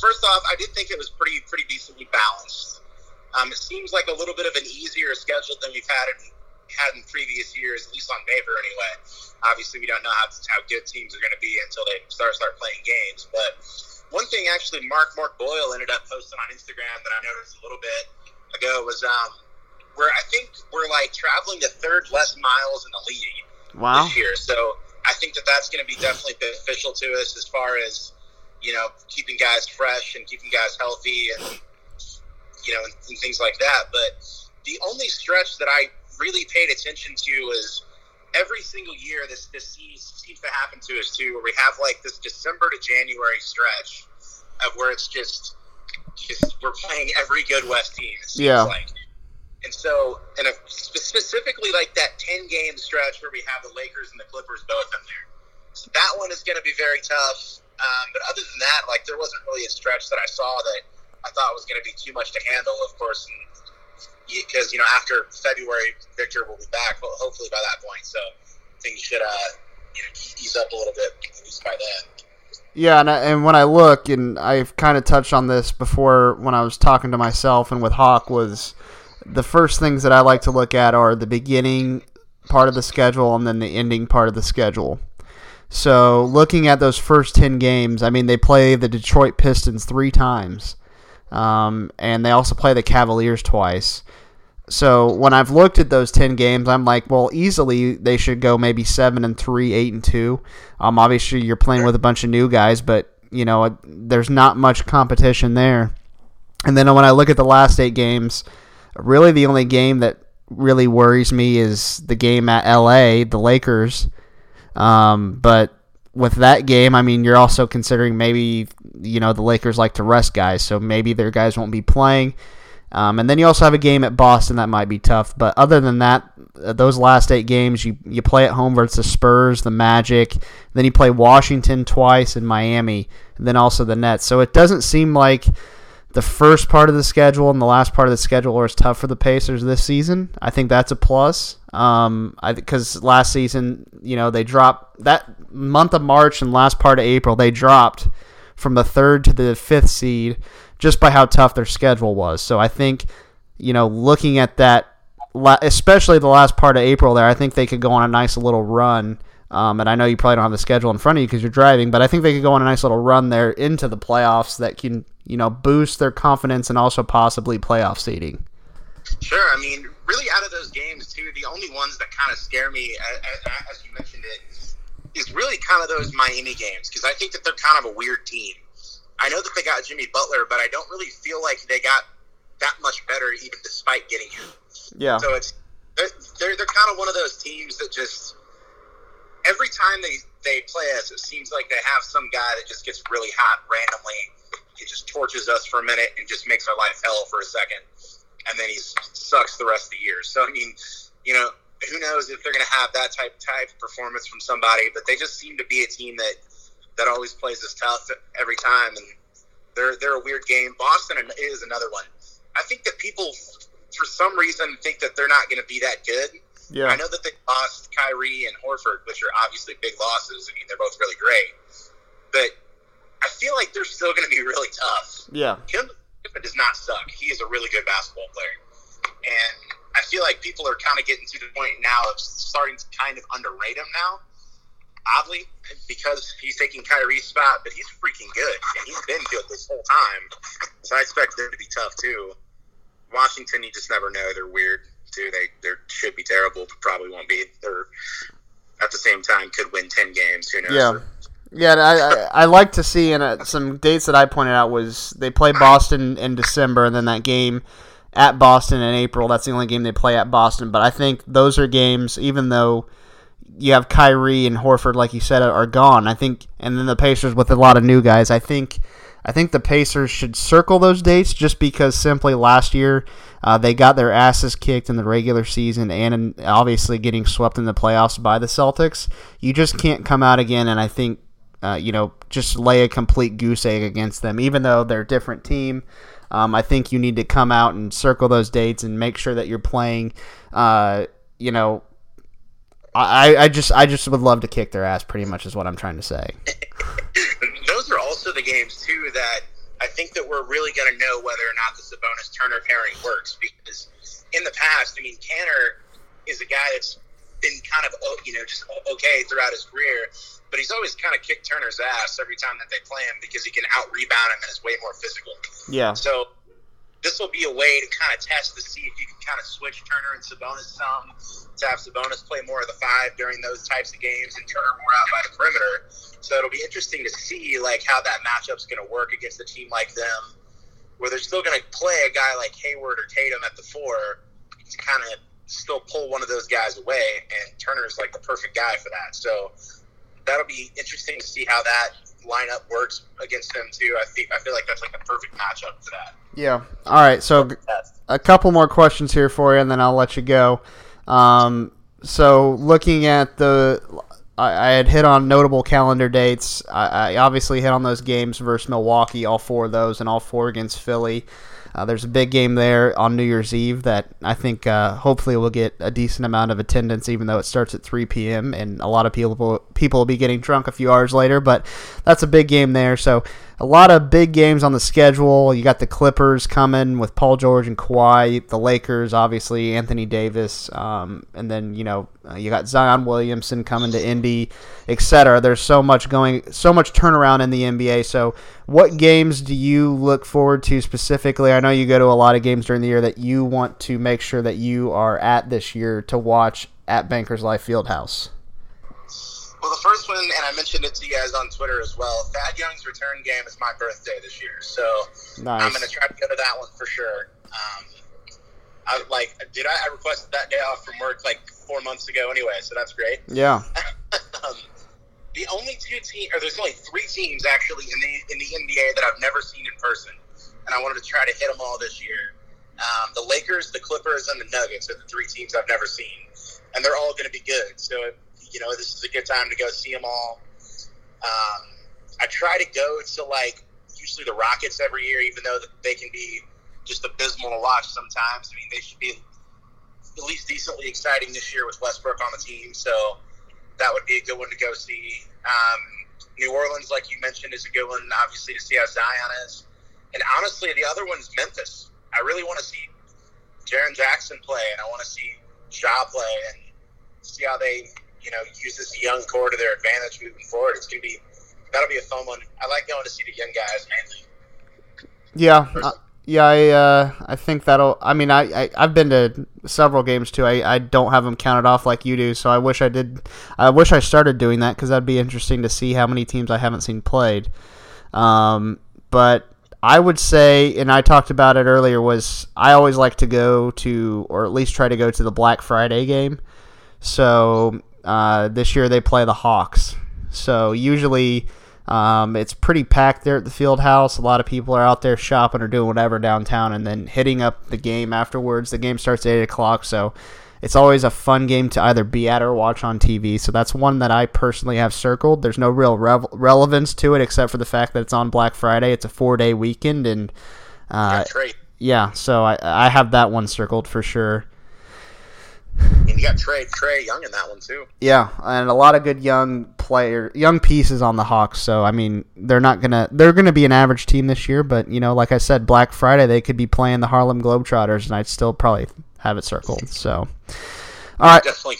first off, I did think it was pretty pretty decently balanced. Um, it seems like a little bit of an easier schedule than we've had in, had in previous years, at least on paper anyway. Obviously, we don't know how, how good teams are going to be until they start start playing games. But one thing, actually, Mark Mark Boyle ended up posting on Instagram that I noticed a little bit ago was um, where I think we're like traveling the third less miles in the league wow. this year. So I think that that's going to be definitely beneficial to us as far as you know keeping guys fresh and keeping guys healthy and you know, and, and things like that. But the only stretch that I really paid attention to was every single year this this seems, seems to happen to us too, where we have like this December to January stretch of where it's just just we're playing every good West team. It seems Yeah. like. And so, and a, specifically like that ten game stretch where we have the Lakers and the Clippers both in there. So that one is going to be very tough. Um, but other than that, like there wasn't really a stretch that I saw that I thought was going to be too much to handle. Of course, because you know after February, Victor will be back. Hopefully by that point, so things should uh you know ease up a little bit at least by then. Yeah, and, I, and when I look, and I've kind of touched on this before when I was talking to myself and with Haak, was the first things that I like to look at are the beginning part of the schedule and then the ending part of the schedule. So looking at those first 10 games, I mean, they play the Detroit Pistons three times, um, and they also play the Cavaliers twice. So when I've looked at those ten games, I'm like, well, easily they should go maybe seven and three, eight and two. Um, obviously you're playing with a bunch of new guys, but you know there's not much competition there. And then when I look at the last eight games, really the only game that really worries me is the game at LA, the Lakers. Um, but with that game, I mean, you're also considering maybe you know the Lakers like to rest guys, so maybe their guys won't be playing. Um, and then you also have a game at Boston that might be tough. But other than that, uh, those last eight games, you, you play at home versus the Spurs, the Magic. Then you play Washington twice and Miami, and then also the Nets. So it doesn't seem like the first part of the schedule and the last part of the schedule are as tough for the Pacers this season. I think that's a plus. Um, because last season, you know, they dropped that month of March and last part of April, they dropped from the third to the fifth seed just by how tough their schedule was. So I think, you know, looking at that, especially the last part of April there, I think they could go on a nice little run. Um, and I know you probably don't have the schedule in front of you because you're driving, but I think they could go on a nice little run there into the playoffs that can, you know, boost their confidence and also possibly playoff seeding. Sure. I mean, really, out of those games, too, the only ones that kind of scare me, as you mentioned it, is really kind of those Miami games because I think that they're kind of a weird team. I know that they got Jimmy Butler, but I don't really feel like they got that much better, even despite getting him. Yeah. So it's they're they're, they're kind of one of those teams that just every time they they play us, it seems like they have some guy that just gets really hot randomly. He just torches us for a minute and just makes our life hell for a second, and then he sucks the rest of the year. So I mean, you know, who knows if they're going to have that type type of performance from somebody? But they just seem to be a team that that always plays us tough every time, and they're they're a weird game. Boston is another one. I think that people, for some reason, think that they're not going to be that good. Yeah. I know that they lost Kyrie and Horford, which are obviously big losses. I mean, they're both really great, but I feel like they're still going to be really tough. Yeah. Kim Kiffin does not suck. He is a really good basketball player, and I feel like people are kind of getting to the point now of starting to kind of underrate him now. Oddly, because he's taking Kyrie's spot, but he's freaking good, and he's been good this whole time. So I expect them to be tough too. Washington, you just never know. They're weird too. They they should be terrible, but probably won't be. They're at the same time could win ten games. Who knows? Yeah. Yeah, I, I, I like to see and uh, some dates that I pointed out was they play Boston in December and then that game at Boston in April. That's the only game they play at Boston. But I think those are games, even though you have Kyrie and Horford, like you said, are gone. I think, and then the Pacers with a lot of new guys. I think, I think the Pacers should circle those dates just because simply last year uh, they got their asses kicked in the regular season and obviously getting swept in the playoffs by the Celtics. You just can't come out again, and I think. Uh, you know, just lay a complete goose egg against them, even though they're a different team. Um, I think you need to come out and circle those dates and make sure that you're playing. Uh, you know, I, I just I just would love to kick their ass. Pretty much is what I'm trying to say. Those are also the games too that I think that we're really going to know whether or not the Sabonis Turner pairing works because in the past, I mean, Kanter is a guy that's been kind of you know just okay throughout his career, but he's always kind of kicked Turner's ass every time that they play him because he can out rebound him and is way more physical. Yeah. So this will be a way to kind of test to see if you can kind of switch Turner and Sabonis some to have Sabonis play more of the five during those types of games and Turner more out by the perimeter. So it'll be interesting to see like how that matchup's going to work against a team like them, where they're still going to play a guy like Hayward or Tatum at the four to kind of still pull one of those guys away, and Turner's like the perfect guy for that. So that'll be interesting to see how that lineup works against them too. I think I feel like that's like a perfect matchup for that. Yeah. All right. So a couple more questions here for you, and then I'll let you go. Um, so looking at the, I, I, had hit on notable calendar dates. I, I, obviously hit on those games versus Milwaukee, all four of those, and all four against Philly. Uh, there's a big game there on New Year's Eve that I think uh, hopefully will get a decent amount of attendance, even though it starts at 3 p.m. and a lot of people people will be getting drunk a few hours later. But that's a big game there. So a lot of big games on the schedule. You got the Clippers coming with Paul George and Kawhi. The Lakers, obviously, Anthony Davis, um, and then you know uh, you got Zion Williamson coming to Indy, etc. There's so much going, so much turnaround in the NBA. So, what games do you look forward to specifically? I know you go to a lot of games during the year that you want to make sure that you are at this year to watch at Bankers Life Fieldhouse. Well, the first one, and I mentioned it to you guys on Twitter as well. Thad Young's return game is my birthday this year, so nice. I'm going to try to go to that one for sure. Um, I like, did I, I requested that day off from work like four months ago anyway, so that's great. Yeah. um, the only two teams, or there's only three teams actually in the in the NBA that I've never seen in person, and I wanted to try to hit them all this year. Um, the Lakers, the Clippers, and the Nuggets are the three teams I've never seen, and they're all going to be good. So. It, you know, this is a good time to go see them all. Um, I try to go to like usually the Rockets every year, even though they can be just abysmal to watch sometimes. I mean, they should be at least decently exciting this year with Westbrook on the team, so that would be a good one to go see. Um, New Orleans, like you mentioned, is a good one, obviously, to see how Zion is. And honestly, the other one's Memphis. I really want to see Jaren Jackson play, and I want to see Ja play, and see how they you know use this young core to their advantage moving forward. It's gonna be that'll be a fun one. I like going to see the young guys mainly. Yeah. Uh, yeah, I uh, I think that'll. I mean, I, I I've been to several games too. I, I don't have them counted off like you do, so I wish I did. I wish I started doing that because that'd be interesting to see how many teams I haven't seen played. Um, but I would say, and I talked about it earlier, was I always like to go to, or at least try to go to the Black Friday game. So uh, this year they play the Hawks. So usually um, it's pretty packed there at the field house. A lot of people are out there shopping or doing whatever downtown and then hitting up the game afterwards. The game starts at 8 o'clock, so it's always a fun game to either be at or watch on TV. So that's one that I personally have circled. There's no real rev- relevance to it except for the fact that it's on Black Friday. It's a four day weekend, and uh, yeah, so I, I have that one circled for sure. And you got Trey Trae Young in that one too. Yeah, and a lot of good young player, young pieces on the Hawks. So I mean, they're not gonna they're gonna be an average team this year, but you know, like I said, Black Friday they could be playing the Harlem Globetrotters, and I'd still probably have it circled. So, all right, definitely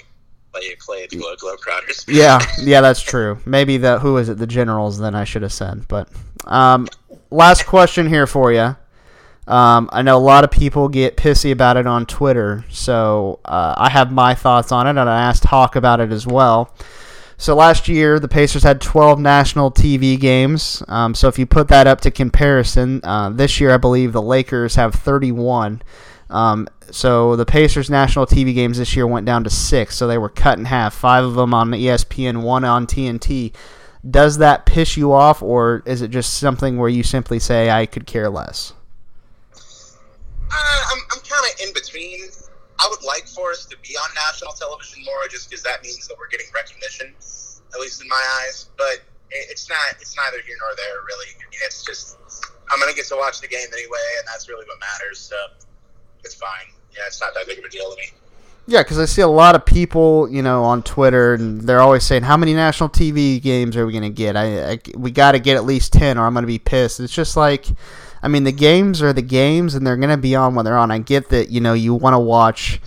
play play the Globetrotters. yeah, yeah, that's true. Maybe the who is it? The Generals. Then I should have said. But um, last question here for you. Um, I know a lot of people get pissy about it on Twitter, so uh, I have my thoughts on it, and I asked Haak about it as well. So last year, the Pacers had 12 national TV games. Um, so if you put that up to comparison, uh, this year I believe the Lakers have 31. Um, so the Pacers' national TV games this year went down to six, so they were cut in half. Five of them on ESPN, one on TNT. Does that piss you off, or is it just something where you simply say, "I could care less"? Uh, I'm, I'm kind of in between. I would like for us to be on national television more, just because that means that we're getting recognition, at least in my eyes. But it, it's not. It's neither here nor there, really. I mean, it's just I'm gonna get to watch the game anyway, and that's really what matters. So it's fine. Yeah, it's not that big of a deal to me. Yeah, because I see a lot of people, you know, on Twitter, and they're always saying, "How many national TV games are we going to get? I, I we got to get at least ten, or I'm going to be pissed." It's just like, I mean, the games are the games, and they're going to be on when they're on. I get that, you know, you want to watch,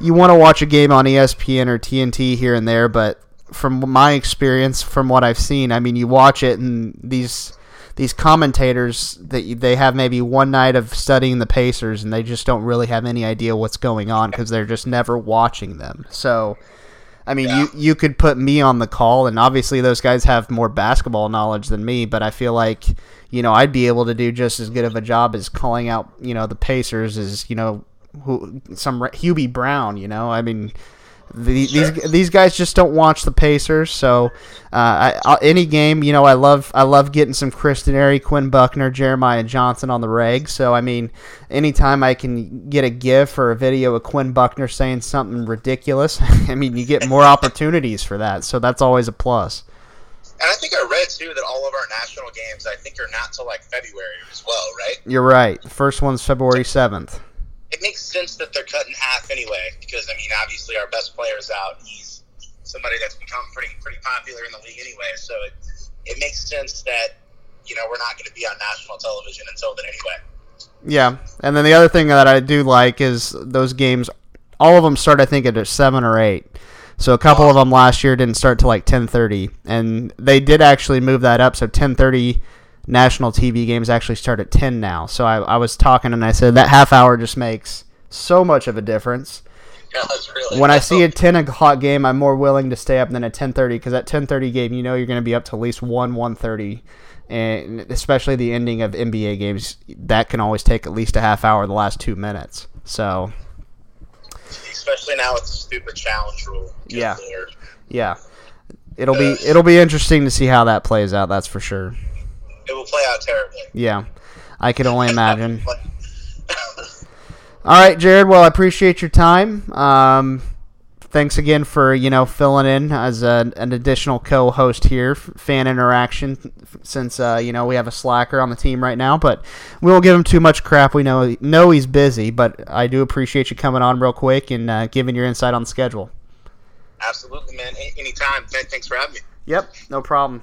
you want to watch a game on ESPN or TNT here and there, but from my experience, from what I've seen, I mean, you watch it, and these these commentators that they have maybe one night of studying the Pacers and they just don't really have any idea what's going on because they're just never watching them. So, I mean, yeah. you you could put me on the call, and obviously those guys have more basketball knowledge than me, but I feel like you know I'd be able to do just as good of a job as calling out you know the Pacers as you know who some Hubie Brown. You know, I mean the, sure. These these guys just don't watch the Pacers, so uh, I, any game, you know, I love I love getting some Chris Denari, Quinn Buckner, Jeremiah Johnson on the reg. So I mean, anytime I can get a GIF or a video of Quinn Buckner saying something ridiculous, I mean, you get more opportunities for that. So that's always a plus. And I think I read too that all of our national games, I think, are not till like February as well, right? You're right. The first one's February seventh it makes sense that they're cut in half anyway, because I mean, obviously our best player's out. He's somebody that's become pretty pretty popular in the league anyway, so it it makes sense that you know we're not going to be on national television until then anyway. Yeah, and then the other thing that I do like is those games. All of them start, I think, at seven or eight. So a couple of them last year didn't start till like ten thirty, and they did actually move that up. So ten thirty national TV games actually start at 10 now. So I, I was talking and I said that half hour just makes so much of a difference. Yeah, really when I see a 10 o'clock game, I'm more willing to stay up than a 10:30 because at 10:30 game, you know you're going to be up to at least one 1:30, and especially the ending of NBA games, that can always take at least a half hour, the last two minutes. So, especially now with the stupid challenge rule. Yeah, yeah, it'll uh, be it'll be interesting to see how that plays out. That's for sure it will play out terribly. Yeah, I can only imagine. All right, Jared. Well, I appreciate your time. Um, thanks again for you know filling in as a, an additional co-host here, fan interaction. Since uh, you know we have a slacker on the team right now, but we won't give him too much crap. We know know he's busy, but I do appreciate you coming on real quick and uh, giving your insight on the schedule. Absolutely, man. Anytime. Thanks for having me. Yep, no problem.